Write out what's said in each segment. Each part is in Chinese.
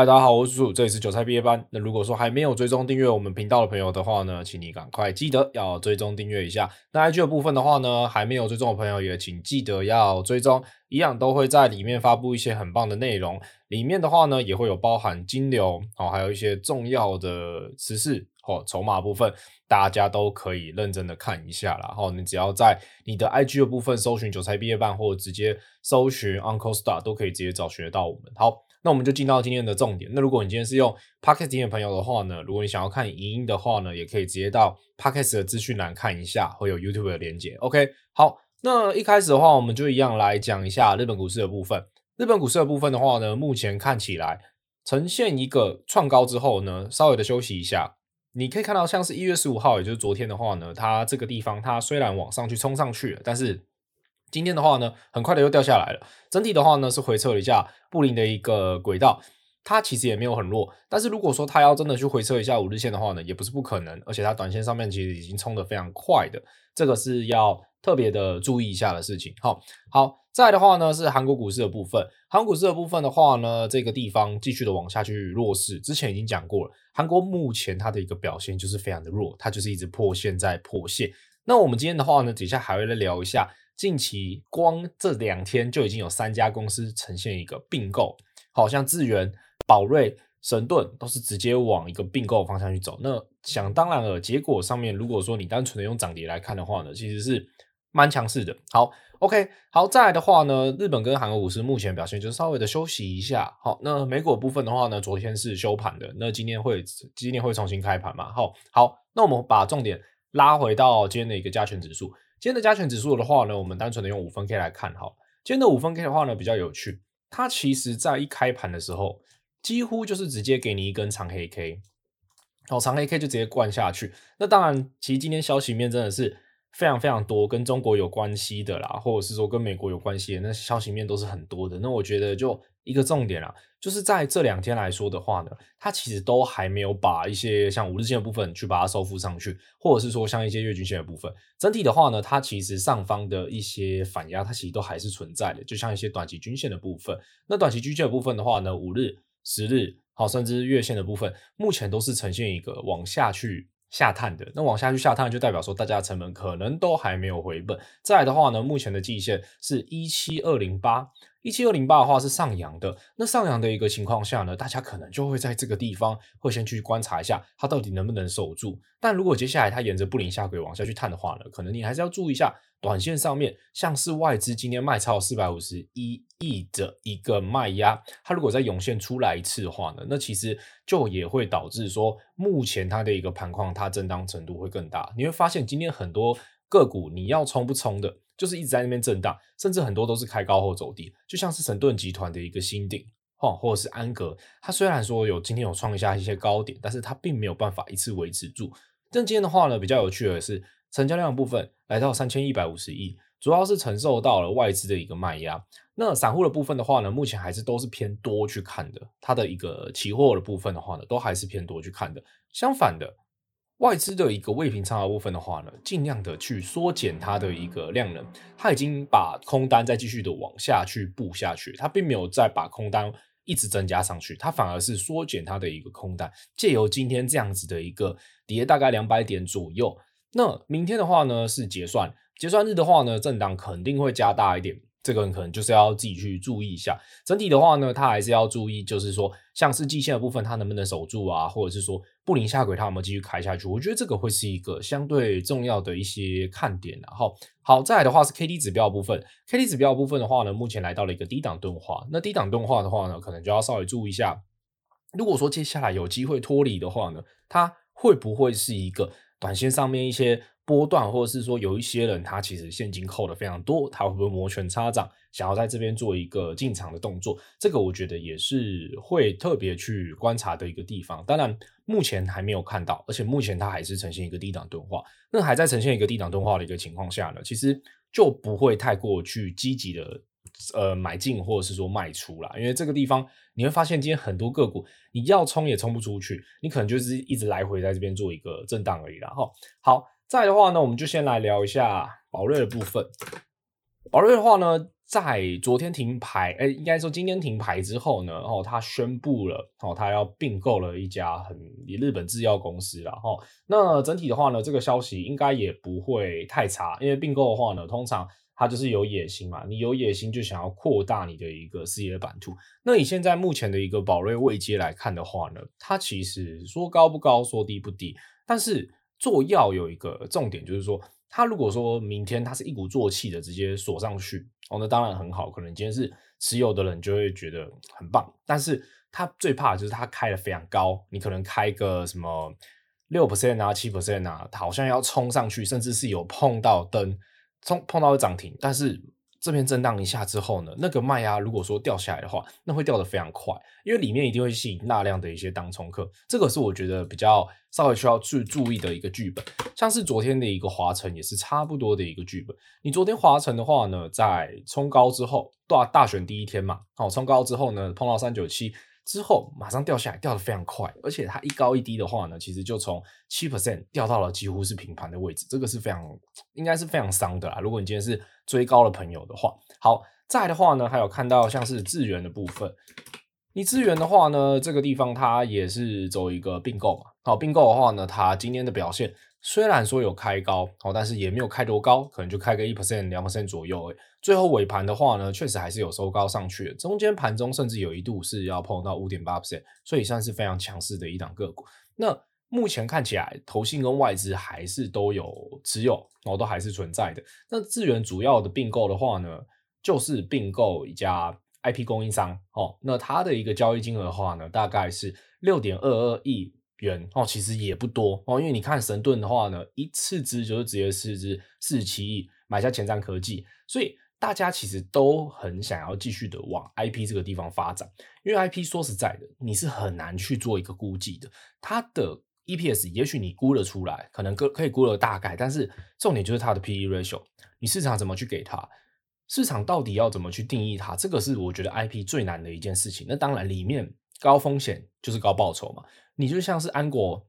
嗨，大家好，我是叔叔，这里是韭菜毕业班。那如果说还没有追踪订阅我们频道的朋友的话呢，请你赶快记得要追踪订阅一下。那 IG 的部分的话呢，还没有追踪的朋友也请记得要追踪，一样都会在里面发布一些很棒的内容。里面的话呢，也会有包含金流哦，还有一些重要的时事或筹码部分，大家都可以认真的看一下啦。然后你只要在你的 IG 的部分搜寻韭菜毕业班，或直接搜寻 Uncle Star，都可以直接找寻得到我们。好。那我们就进到今天的重点。那如果你今天是用 Podcast 听的朋友的话呢，如果你想要看影音的话呢，也可以直接到 Podcast 的资讯栏看一下，会有 YouTube 的连接。OK，好，那一开始的话，我们就一样来讲一下日本股市的部分。日本股市的部分的话呢，目前看起来呈现一个创高之后呢，稍微的休息一下。你可以看到，像是一月十五号，也就是昨天的话呢，它这个地方它虽然往上去冲上去了，但是今天的话呢，很快的又掉下来了。整体的话呢，是回测了一下布林的一个轨道，它其实也没有很弱。但是如果说它要真的去回测一下五日线的话呢，也不是不可能。而且它短线上面其实已经冲得非常快的，这个是要特别的注意一下的事情。好，好，再的话呢是韩国股市的部分。韩国股市的部分的话呢，这个地方继续的往下去弱势。之前已经讲过了，韩国目前它的一个表现就是非常的弱，它就是一直破线在破线。那我们今天的话呢，底下还会来聊一下。近期光这两天就已经有三家公司呈现一个并购，好像智原、宝瑞、神盾都是直接往一个并购方向去走。那想当然了，结果上面如果说你单纯的用涨跌来看的话呢，其实是蛮强势的。好，OK，好，再来的话呢，日本跟韩国股市目前表现就是稍微的休息一下。好，那美股部分的话呢，昨天是休盘的，那今天会今天会重新开盘嘛？好，好，那我们把重点拉回到今天的一个加权指数。今天的加权指数的话呢，我们单纯的用五分 K 来看哈。今天的五分 K 的话呢，比较有趣，它其实在一开盘的时候，几乎就是直接给你一根长黑 K，好，长黑 K 就直接灌下去。那当然，其实今天消息面真的是非常非常多，跟中国有关系的啦，或者是说跟美国有关系的，那消息面都是很多的。那我觉得就。一个重点啦，就是在这两天来说的话呢，它其实都还没有把一些像五日线的部分去把它收复上去，或者是说像一些月均线的部分，整体的话呢，它其实上方的一些反压，它其实都还是存在的，就像一些短期均线的部分。那短期均线的部分的话呢，五日、十日，好，甚至月线的部分，目前都是呈现一个往下去下探的。那往下去下探，就代表说大家的成本可能都还没有回本。再来的话呢，目前的季线是一七二零八。一七二零八的话是上扬的，那上扬的一个情况下呢，大家可能就会在这个地方会先去观察一下它到底能不能守住。但如果接下来它沿着布林下轨往下去探的话呢，可能你还是要注意一下短线上面，像是外资今天卖超四百五十一亿的一个卖压，它如果再涌现出来一次的话呢，那其实就也会导致说目前它的一个盘况它震荡程度会更大。你会发现今天很多个股你要冲不冲的。就是一直在那边震荡，甚至很多都是开高后走低，就像是神盾集团的一个新鼎，或或者是安格，它虽然说有今天有创下一些高点，但是它并没有办法一次维持住。但今天的话呢，比较有趣的是，成交量的部分来到三千一百五十亿，主要是承受到了外资的一个卖压。那散户的部分的话呢，目前还是都是偏多去看的，它的一个期货的部分的话呢，都还是偏多去看的。相反的。外资的一个未平仓的部分的话呢，尽量的去缩减它的一个量能，它已经把空单再继续的往下去布下去，它并没有再把空单一直增加上去，它反而是缩减它的一个空单，借由今天这样子的一个跌大概两百点左右，那明天的话呢是结算，结算日的话呢震荡肯定会加大一点。这个可能就是要自己去注意一下，整体的话呢，他还是要注意，就是说像是季线的部分，它能不能守住啊，或者是说布林下轨它有没有继续开下去？我觉得这个会是一个相对重要的一些看点。然后好，再来的话是 K D 指标部分，K D 指标部分的话呢，目前来到了一个低档钝化，那低档钝化的话呢，可能就要稍微注意一下。如果说接下来有机会脱离的话呢，它会不会是一个短线上面一些？波段，或者是说有一些人他其实现金扣的非常多，他会不会摩拳擦掌，想要在这边做一个进场的动作？这个我觉得也是会特别去观察的一个地方。当然，目前还没有看到，而且目前它还是呈现一个低档钝化。那还在呈现一个低档钝化的一个情况下呢，其实就不会太过去积极的呃买进或者是说卖出啦，因为这个地方你会发现今天很多个股你要冲也冲不出去，你可能就是一直来回在这边做一个震荡而已啦。哈，好。再的话呢，我们就先来聊一下宝瑞的部分。宝瑞的话呢，在昨天停牌，哎，应该说今天停牌之后呢，哦，他宣布了，哦，他要并购了一家很日本制药公司了，哦，那整体的话呢，这个消息应该也不会太差，因为并购的话呢，通常它就是有野心嘛，你有野心就想要扩大你的一个事业版图。那你现在目前的一个宝瑞位阶来看的话呢，它其实说高不高，说低不低，但是做药有一个重点就是说。他如果说明天他是一鼓作气的直接锁上去，哦，那当然很好，可能今天是持有的人就会觉得很棒。但是他最怕的就是他开的非常高，你可能开个什么六 percent 啊、七 percent 啊，好像要冲上去，甚至是有碰到灯，冲碰到涨停，但是。这边震荡一下之后呢，那个卖压如果说掉下来的话，那会掉得非常快，因为里面一定会吸引大量的一些当冲客，这个是我觉得比较稍微需要去注意的一个剧本。像是昨天的一个华晨也是差不多的一个剧本。你昨天华晨的话呢，在冲高之后，大大选第一天嘛，好，冲高之后呢，碰到三九七。之后马上掉下来，掉得非常快，而且它一高一低的话呢，其实就从七 percent 掉到了几乎是平盘的位置，这个是非常应该是非常伤的啦。如果你今天是追高的朋友的话，好，再的话呢，还有看到像是智源的部分，你智源的话呢，这个地方它也是走一个并购嘛，好，并购的话呢，它今天的表现。虽然说有开高，哦，但是也没有开多高，可能就开个一 percent、两 percent 左右。最后尾盘的话呢，确实还是有收高上去的。中间盘中甚至有一度是要碰到五点八 percent，所以算是非常强势的一档个股。那目前看起来，投信跟外资还是都有持有，然后都还是存在的。那智原主要的并购的话呢，就是并购一家 IP 供应商，哦，那它的一个交易金额的话呢，大概是六点二二亿。元哦，其实也不多哦，因为你看神盾的话呢，一次资就是直接是支四十七亿买下前瞻科技，所以大家其实都很想要继续的往 IP 这个地方发展，因为 IP 说实在的，你是很难去做一个估计的，它的 EPS 也许你估得出来，可能可可以估得大概，但是重点就是它的 PE ratio，你市场怎么去给它，市场到底要怎么去定义它，这个是我觉得 IP 最难的一件事情。那当然里面高风险就是高报酬嘛。你就像是安国，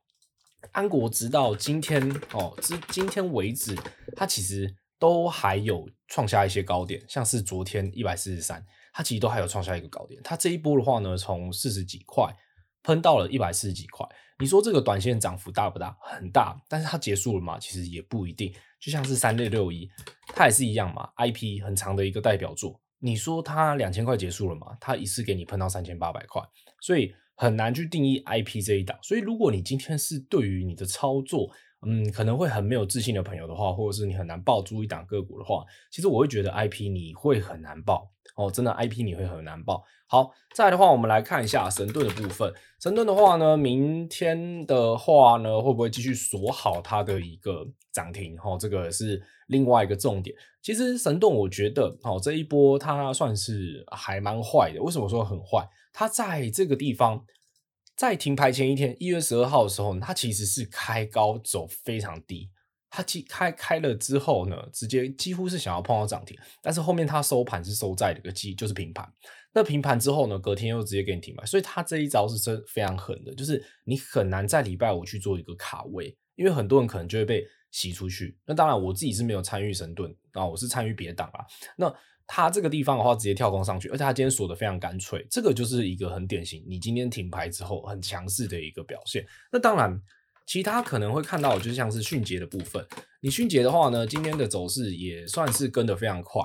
安国直到今天哦，至今天为止，它其实都还有创下一些高点，像是昨天一百四十三，它其实都还有创下一个高点。它这一波的话呢，从四十几块喷到了一百四十几块，你说这个短线涨幅大不大？很大，但是它结束了嘛？其实也不一定。就像是三六六一，它也是一样嘛，IP 很长的一个代表作。你说它两千块结束了嘛？它一次给你喷到三千八百块，所以。很难去定义 IP 这一档，所以如果你今天是对于你的操作，嗯，可能会很没有自信的朋友的话，或者是你很难抱住一档个股的话，其实我会觉得 IP 你会很难抱哦，真的 IP 你会很难抱。好，再来的话，我们来看一下神盾的部分。神盾的话呢，明天的话呢，会不会继续锁好它的一个涨停？哈、哦，这个是另外一个重点。其实神盾，我觉得，哦，这一波它算是还蛮坏的。为什么说很坏？它在这个地方，在停牌前一天，一月十二号的时候，它其实是开高走非常低。它其开开了之后呢，直接几乎是想要碰到涨停，但是后面它收盘是收在了一个基，就是平盘。那平盘之后呢，隔天又直接给你停牌，所以它这一招是真非常狠的，就是你很难在礼拜五去做一个卡位，因为很多人可能就会被洗出去。那当然，我自己是没有参与神盾啊，我是参与别档啦。那它这个地方的话，直接跳空上去，而且它今天锁的非常干脆，这个就是一个很典型，你今天停牌之后很强势的一个表现。那当然，其他可能会看到，就像是迅捷的部分，你迅捷的话呢，今天的走势也算是跟得非常快。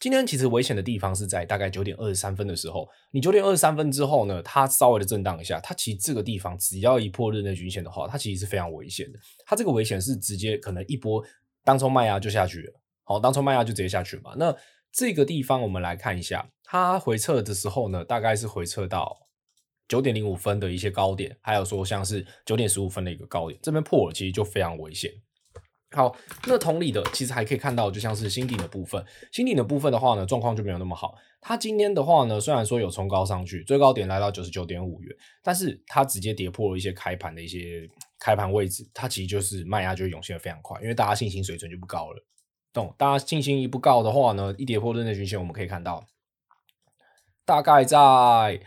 今天其实危险的地方是在大概九点二十三分的时候，你九点二十三分之后呢，它稍微的震荡一下，它其实这个地方只要一破日内均线的话，它其实是非常危险的。它这个危险是直接可能一波当冲卖压就下去了，好，当冲卖压就直接下去嘛。那这个地方我们来看一下，它回撤的时候呢，大概是回撤到九点零五分的一些高点，还有说像是九点十五分的一个高点，这边破了其实就非常危险。好，那同理的，其实还可以看到，就像是新顶的部分，新顶的部分的话呢，状况就没有那么好。它今天的话呢，虽然说有冲高上去，最高点来到九十九点五元，但是它直接跌破了一些开盘的一些开盘位置，它其实就是卖压就涌现的非常快，因为大家信心水准就不高了。大家信心一不高的话呢，一跌破日内均线，我们可以看到，大概在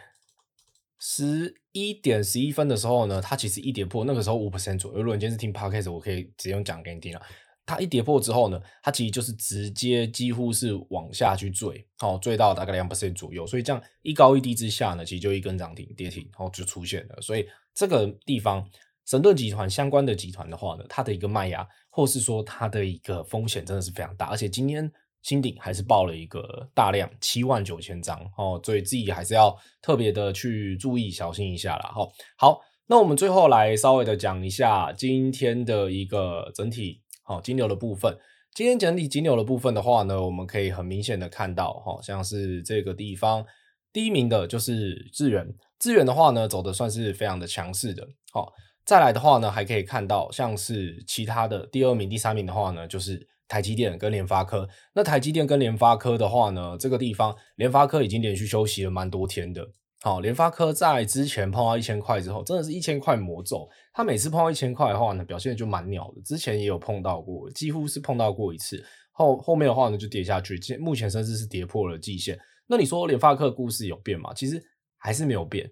十一点十一分的时候呢，它其实一跌破，那个时候五 percent 左右。如果你今天是听 podcast，我可以直接用讲给你听了。它一跌破之后呢，它其实就是直接几乎是往下去坠，哦，坠到大概两 percent 左右。所以这样一高一低之下呢，其实就一根涨停跌停，然后就出现了。所以这个地方神盾集团相关的集团的话呢，它的一个卖压，或是说它的一个风险真的是非常大，而且今天。新鼎还是报了一个大量七万九千张哦，所以自己还是要特别的去注意小心一下啦。哈。好，那我们最后来稍微的讲一下今天的一个整体好金牛的部分。今天整体金牛的部分的话呢，我们可以很明显的看到哈，像是这个地方第一名的就是智原，智原的话呢走的算是非常的强势的。好，再来的话呢还可以看到像是其他的第二名、第三名的话呢就是。台积电跟联发科，那台积电跟联发科的话呢，这个地方联发科已经连续休息了蛮多天的。好，联发科在之前碰到一千块之后，真的是一千块魔咒。它每次碰到一千块的话呢，表现就蛮鸟的。之前也有碰到过，几乎是碰到过一次。后后面的话呢，就跌下去，目前甚至是跌破了季线。那你说联发科的故事有变吗？其实还是没有变，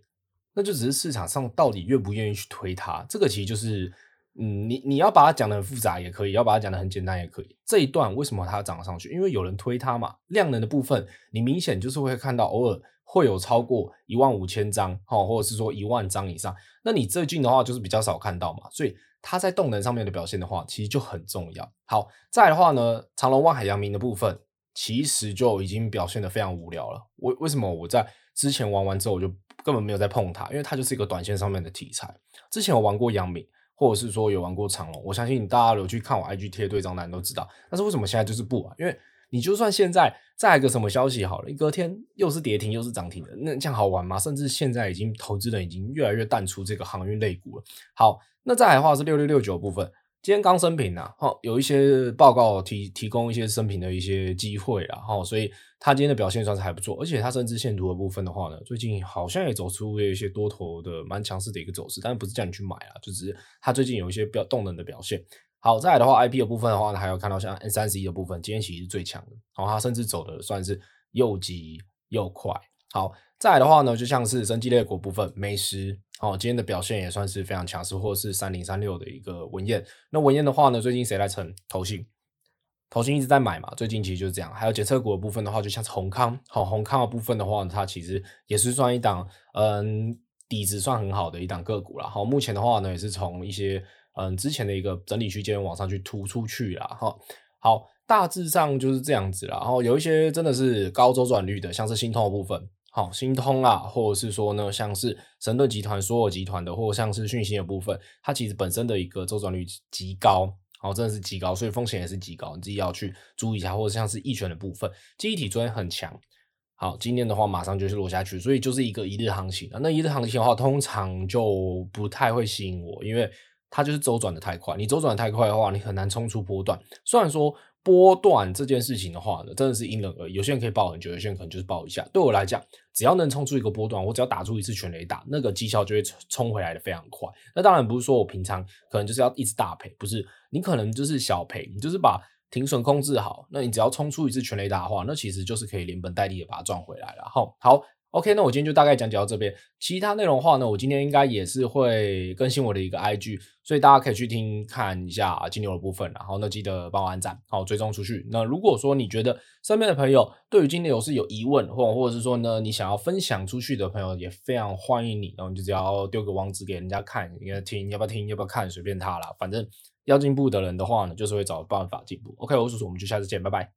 那就只是市场上到底愿不愿意去推它。这个其实就是。嗯，你你要把它讲得很复杂也可以，要把它讲得很简单也可以。这一段为什么它涨上去？因为有人推它嘛。量能的部分，你明显就是会看到偶尔会有超过一万五千张，或者是说一万张以上。那你最近的话就是比较少看到嘛，所以它在动能上面的表现的话，其实就很重要。好，再的话呢，长隆、万海、阳明的部分，其实就已经表现得非常无聊了。为为什么我在之前玩完之后，我就根本没有在碰它？因为它就是一个短线上面的题材。之前我玩过阳明。或者是说有玩过长龙，我相信大家有去看我 IG 贴对账单都知道。但是为什么现在就是不玩？因为你就算现在再来个什么消息好了，一隔天又是跌停又是涨停的，那这样好玩吗？甚至现在已经投资人已经越来越淡出这个航运类股了。好，那再来的话是六六六九部分。今天刚升评呐，哈，有一些报告提提供一些升平的一些机会啊，哈，所以它今天的表现算是还不错，而且它甚至线图的部分的话呢，最近好像也走出了一些多头的蛮强势的一个走势，但不是叫你去买啊，就只是它最近有一些比较动能的表现。好，再来的话，IP 的部分的话呢，还有看到像 N3C 的部分，今天其实是最强的，然后它甚至走的算是又急又快。好，再来的话呢，就像是生机类股部分，美食。哦，今天的表现也算是非常强势，或是三零三六的一个文彦。那文彦的话呢，最近谁来撑？投信，投信一直在买嘛，最近其实就是这样。还有检测股的部分的话，就像是閎康，好，閎康的部分的话，它其实也是算一档，嗯，底子算很好的一档个股啦。好，目前的话呢，也是从一些嗯之前的一个整理区间往上去突出去了。哈，好，大致上就是这样子啦。然后有一些真的是高周转率的，像是新通的部分。好，新通啊，或者是说呢，像是神盾集团、所有集团的，或者像是讯息的部分，它其实本身的一个周转率极高，好，真的是极高，所以风险也是极高，你自己要去注意一下。或者像是易权的部分，记忆体昨天很强，好，今天的话马上就是落下去，所以就是一个一日行情啊。那一日行情的话，通常就不太会吸引我，因为它就是周转的太快，你周转太快的话，你很难冲出波段。虽然说。波段这件事情的话呢，真的是因人而异。有些人可以抱很久，有些人可能就是抱一下。对我来讲，只要能冲出一个波段，我只要打出一次全雷打，那个绩效就会冲回来的非常快。那当然不是说我平常可能就是要一直大赔，不是。你可能就是小赔，你就是把停损控制好，那你只要冲出一次全雷打的话，那其实就是可以连本带利的把它赚回来了。好，好。OK，那我今天就大概讲解到这边。其他内容的话呢，我今天应该也是会更新我的一个 IG，所以大家可以去听看一下金牛的部分。然后呢，记得帮我按赞，好，追踪出去。那如果说你觉得身边的朋友对于金牛是有疑问，或或者是说呢，你想要分享出去的朋友，也非常欢迎你。然后你就只要丢个网址给人家看，你要听，要不要听，要不要看，随便他啦。反正要进步的人的话呢，就是会找办法进步。OK，我叔叔，我们就下次见，拜拜。